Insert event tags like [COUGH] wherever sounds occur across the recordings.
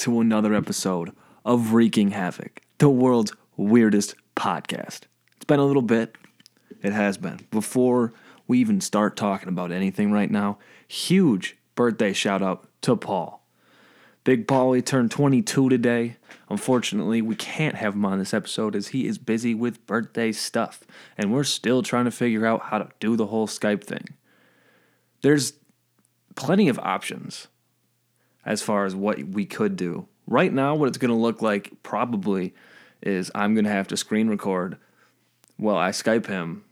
to another episode of Wreaking Havoc, the world's weirdest podcast. It's been a little bit. It has been. Before we even start talking about anything right now, huge birthday shout out to Paul. Big Paulie turned 22 today. Unfortunately, we can't have him on this episode as he is busy with birthday stuff, and we're still trying to figure out how to do the whole Skype thing. There's plenty of options as far as what we could do. Right now, what it's going to look like probably is I'm going to have to screen record while I Skype him.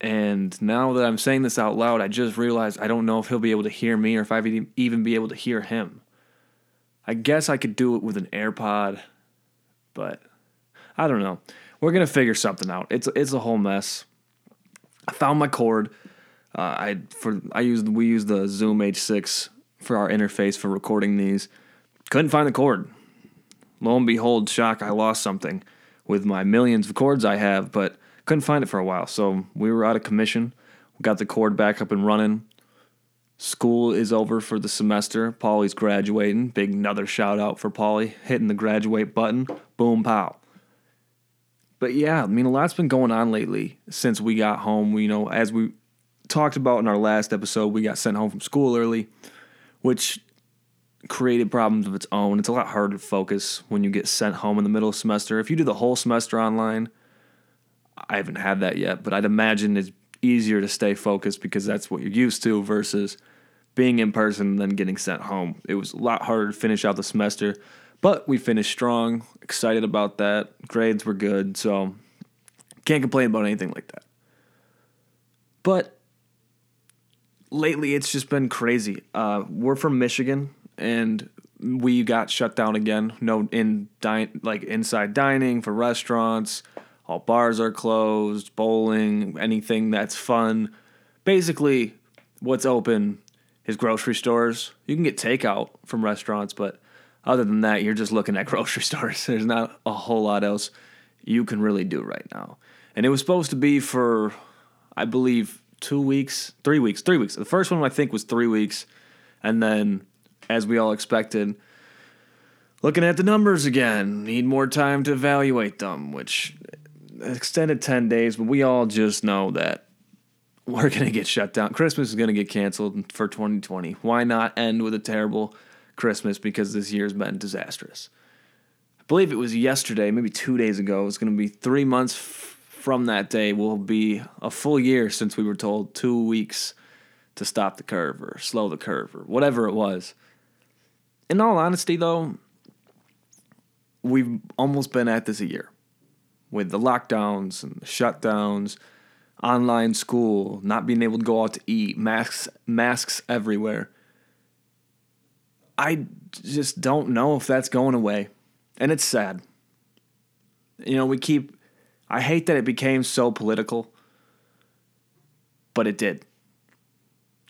And now that I'm saying this out loud, I just realized I don't know if he'll be able to hear me or if I would even be able to hear him. I guess I could do it with an AirPod, but I don't know. We're gonna figure something out. It's it's a whole mess. I found my cord. Uh, I for I used we used the Zoom H6 for our interface for recording these. Couldn't find the cord. Lo and behold, shock! I lost something with my millions of cords I have, but couldn't find it for a while. So we were out of commission. We got the cord back up and running. School is over for the semester. Paulie's graduating. Big another shout out for Paulie hitting the graduate button. Boom pow. But yeah, I mean a lot's been going on lately since we got home. We, you know, as we talked about in our last episode, we got sent home from school early, which created problems of its own. It's a lot harder to focus when you get sent home in the middle of semester. If you do the whole semester online, I haven't had that yet, but I'd imagine it's easier to stay focused because that's what you're used to versus being in person and then getting sent home. It was a lot harder to finish out the semester, but we finished strong. Excited about that. Grades were good, so can't complain about anything like that. But lately, it's just been crazy. Uh, we're from Michigan, and we got shut down again. No in dine like inside dining for restaurants. All bars are closed. Bowling, anything that's fun. Basically, what's open is grocery stores. You can get takeout from restaurants, but other than that, you're just looking at [LAUGHS] grocery stores. There's not a whole lot else you can really do right now. And it was supposed to be for, I believe, two weeks, three weeks, three weeks. The first one I think was three weeks, and then, as we all expected, looking at the numbers again, need more time to evaluate them, which extended 10 days, but we all just know that we're to get shut down. Christmas is to get canceled for 2020. Why not end with a terrible Christmas because this year's been disastrous? I believe it was yesterday, maybe two days ago. It's to be three months f- from that day, will be a full year since we were told two weeks to stop the curve or slow the curve or whatever it was. In all honesty, though, we've almost been at this a year with the lockdowns and the shutdowns, online school, not being able to go out to eat, masks masks everywhere. I just don't know if that's going away. And it's sad. You know, we keep I hate that it became so political, but it did.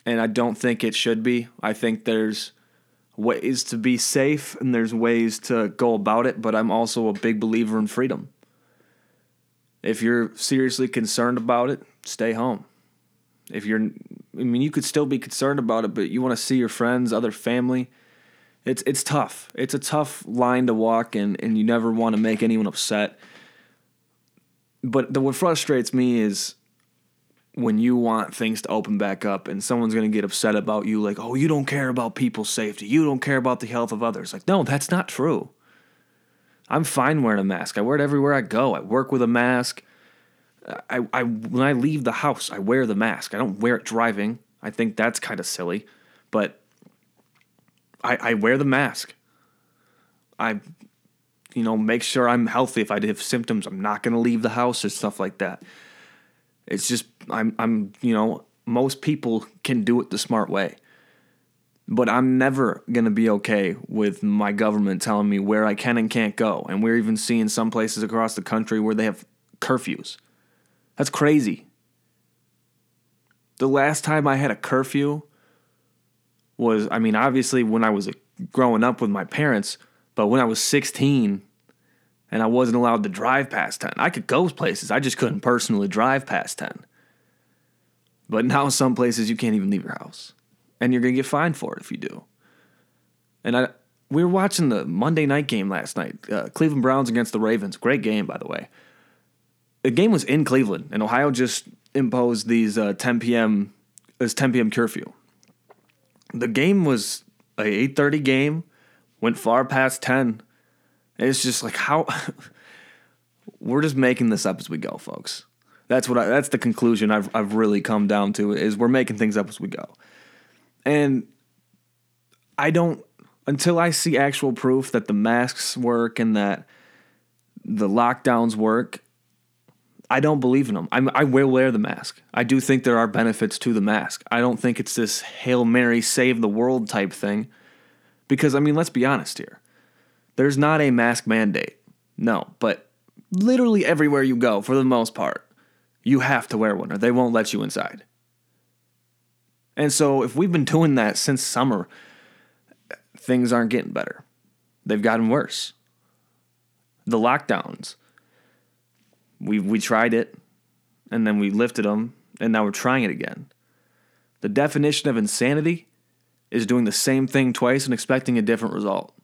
And I don't think it should be. I think there's ways to be safe and there's ways to go about it, but I'm also a big believer in freedom. If you're seriously concerned about it, stay home. If you're, I mean, you could still be concerned about it, but you want to see your friends, other family. It's it's tough. It's a tough line to walk, and and you never want to make anyone upset. But the, what frustrates me is when you want things to open back up, and someone's going to get upset about you, like, "Oh, you don't care about people's safety. You don't care about the health of others." Like, no, that's not true. I'm fine wearing a mask. I wear it everywhere I go. I work with a mask. I, I when I leave the house, I wear the mask. I don't wear it driving. I think that's kind of silly, but I, I wear the mask. I, you know, make sure I'm healthy. If I have symptoms, I'm not going to leave the house or stuff like that. It's just I'm I'm you know most people can do it the smart way. But I'm never going to be okay with my government telling me where I can and can't go. And we're even seeing some places across the country where they have curfews. That's crazy. The last time I had a curfew was, I mean, obviously when I was uh, growing up with my parents, but when I was 16 and I wasn't allowed to drive past 10, I could go places. I just couldn't personally drive past 10. But now, some places you can't even leave your house and you're going to get fined for it if you do. And I we were watching the Monday night game last night, uh, Cleveland Browns against the Ravens. Great game, by the way. The game was in Cleveland, and Ohio just imposed these uh, 10 p.m. this 10 p.m. curfew. The game was a 8:30 game, went far past 10. It's just like how [LAUGHS] we're just making this up as we go, folks. That's what I, that's the conclusion I've I've really come down to is we're making things up as we go. And I don't until I see actual proof that the masks work and that the lockdowns work, I don't believe in them. I'm, I will wear the mask. I do think there are benefits to the mask. I don't think it's this Hail Mary, save the world type thing. Because, I mean, let's be honest here. There's not a mask mandate. No, but literally everywhere you go, for the most part, you have to wear one or they won't let you inside. And so, if we've been doing that since summer, things aren't getting better. They've gotten worse. The lockdowns, we we tried it, and then we lifted them, and now we're trying it again. The definition of insanity is doing the same thing twice and expecting a different result.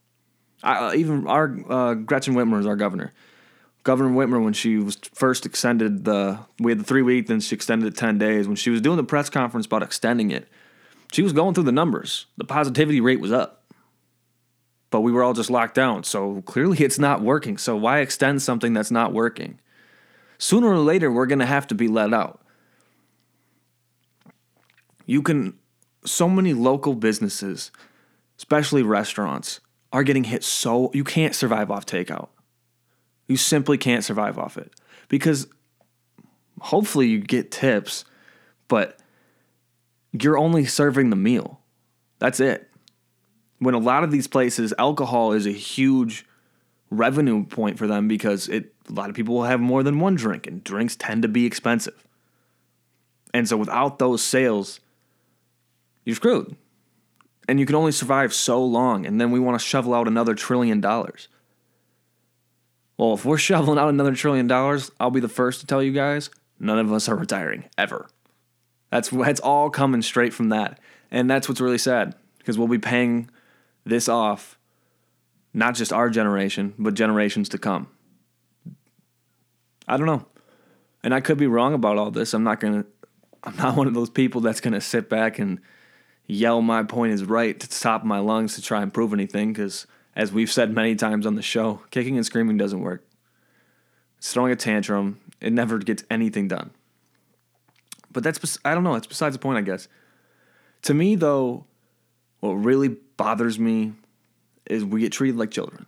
I, uh, even our uh, Gretchen Whitmer is our governor. Governor Whitmer, when she was first extended the, we had the three week, then she extended it ten days. When she was doing the press conference about extending it, she was going through the numbers. The positivity rate was up but we were all just locked down. So clearly it's not working. So why extend something that's not working? Sooner or later, we're going to have to be let out. You can, so many local businesses, especially restaurants, are getting hit so you can't survive off takeout. You simply can't survive off it because hopefully you get tips, but you're only serving the meal. That's it when a lot of these places, alcohol is a huge revenue point for them because it a lot of people will have more than one drink and drinks tend to be expensive. And so without those sales, you're screwed. And you can only survive so long and then we want to shovel out another trillion dollars. Well, if we're [LAUGHS] shoveling out another trillion dollars, I'll be the first to tell you guys, none of us are retiring ever. That's that's all coming straight from that. And that's what's really sad because we'll be paying this off, not just our generation, but generations to come. I don't know. And I could be wrong about all this. I'm not going to, I'm not one of those people that's going to sit back and yell my point is right to the top of my lungs to try and prove anything because, as we've said many times on the show, kicking and screaming doesn't work. It's throwing a tantrum, it never gets anything done. But that's, I don't know, it's besides the point, I guess. To me, though, what really bothers me is we get treated like children.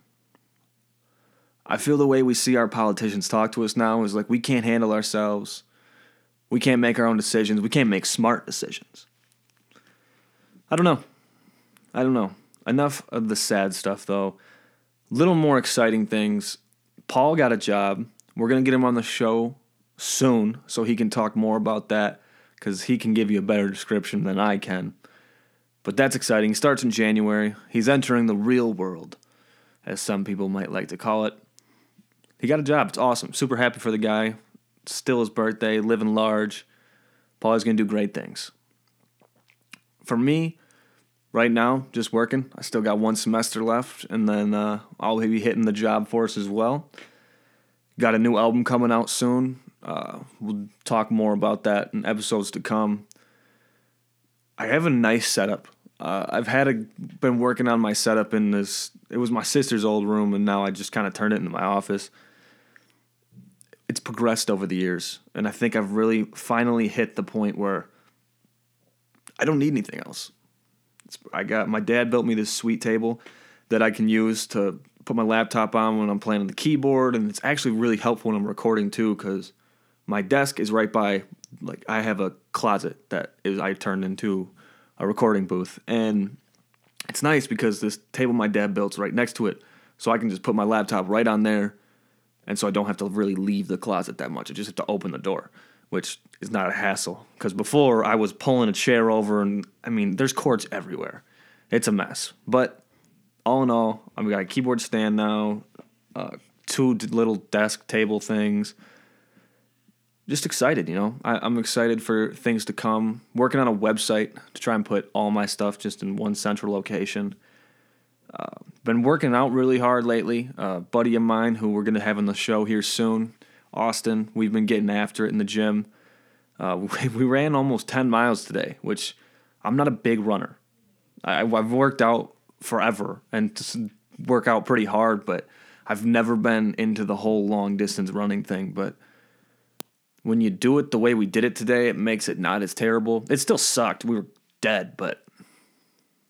I feel the way we see our politicians talk to us now is like we can't handle ourselves. We can't make our own decisions. We can't make smart decisions. I don't know. I don't know. Enough of the sad stuff though. Little more exciting things. Paul got a job. We're going to get him on the show soon so he can talk more about that because he can give you a better description than I can. But that's exciting. He starts in January. He's entering the real world, as some people might like to call it. He got a job. It's awesome. Super happy for the guy. Still his birthday, living large. Paul's going to do great things. For me, right now, just working. I still got one semester left, and then uh, I'll be hitting the job force as well. Got a new album coming out soon. Uh, we'll talk more about that in episodes to come. I have a nice setup. Uh, I've had a been working on my setup in this. It was my sister's old room, and now I just kind of turned it into my office. It's progressed over the years, and I think I've really finally hit the point where I don't need anything else. It's, I got my dad built me this sweet table that I can use to put my laptop on when I'm playing on the keyboard, and it's actually really helpful when I'm recording too, because my desk is right by like I have a closet that is I turned into a recording booth, and it's nice because this table my dad built's right next to it, so I can just put my laptop right on there, and so I don't have to really leave the closet that much. I just have to open the door, which is not a hassle. Because before I was pulling a chair over, and I mean, there's cords everywhere. It's a mess, but all in all, I've got a keyboard stand now, uh, two little desk table things just excited, you know. I, am excited for things to come. Working on a website to try and put all my stuff just in one central location. Uh, been working out really hard lately. A buddy of mine who we're going to have on the show here soon, Austin, we've been getting after it in the gym. Uh, [LAUGHS] we, we, ran almost 10 miles today, which I'm not a big runner. I, I've worked out forever and work out pretty hard, but I've never been into the whole long distance running thing. But when you do it the way we did it today, it makes it not as terrible. It still sucked. We were dead, but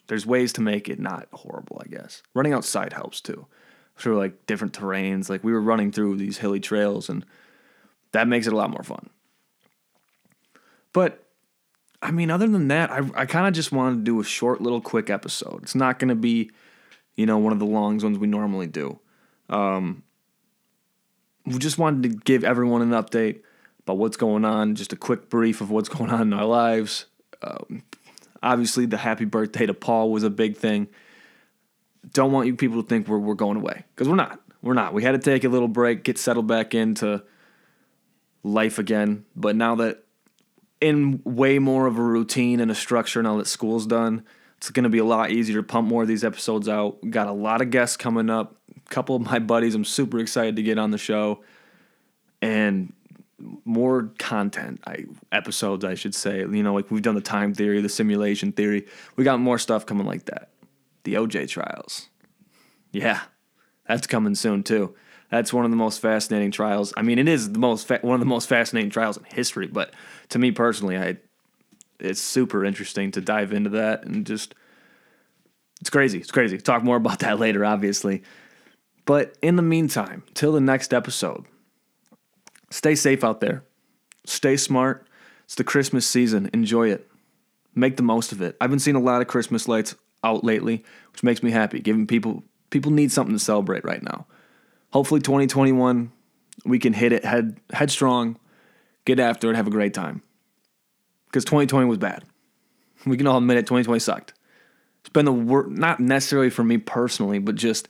there's ways to make it not horrible, I guess. Running outside helps too. Through like different terrains. Like we were running through these hilly trails and that makes it a lot more fun. But I mean, other than that, I, I kind of just wanted to do a short little quick episode. It's not going to be, you know, one of the long ones we normally do. Um, we just wanted to give everyone an update about what's going on, just a quick brief of what's going on in our lives. Um, obviously, the happy birthday to Paul was a big thing. Don't want you people to think we're, we're going away because we're not. We're not. We had to take a little break, get settled back into life again. But now that in way more of a routine and a structure now that school's done, it's going to be a lot easier to pump more of these episodes out. Got a lot of guests coming up. A couple of my buddies I'm super excited to get on the show. And more content I, episodes I should say you know like we've done the time theory the simulation theory we got more stuff coming like that the OJ trials yeah that's coming soon too that's one of the most fascinating trials I mean it is the most fa- one of the most fascinating trials in history but to me personally I it's super interesting to dive into that and just it's crazy it's crazy talk more about that [LAUGHS] later obviously but in the meantime till the next episode Stay safe out there. Stay smart. It's the Christmas season. Enjoy it. Make the most of it. I've been seeing a lot of Christmas lights out lately, which makes me happy. Giving people people need something to celebrate right now. Hopefully 2021 we can hit it head headstrong, get after it, have a great time. Because 2020 was bad. We can all admit it, 2020 sucked. It's been the worst, not necessarily for me personally, but just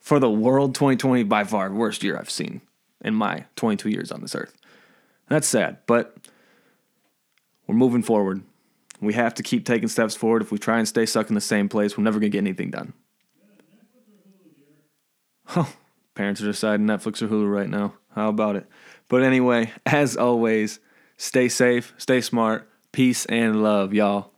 for the world, 2020 by far worst year I've seen in my 22 years on this earth. That's sad, but we're moving forward. We have to keep taking steps forward. If we try and stay stuck in the same place, we're never going to get anything done. [LAUGHS] Oh, parents are deciding Netflix or Hulu right now. How about it? But anyway, as always, stay safe, stay smart, peace and love, y'all.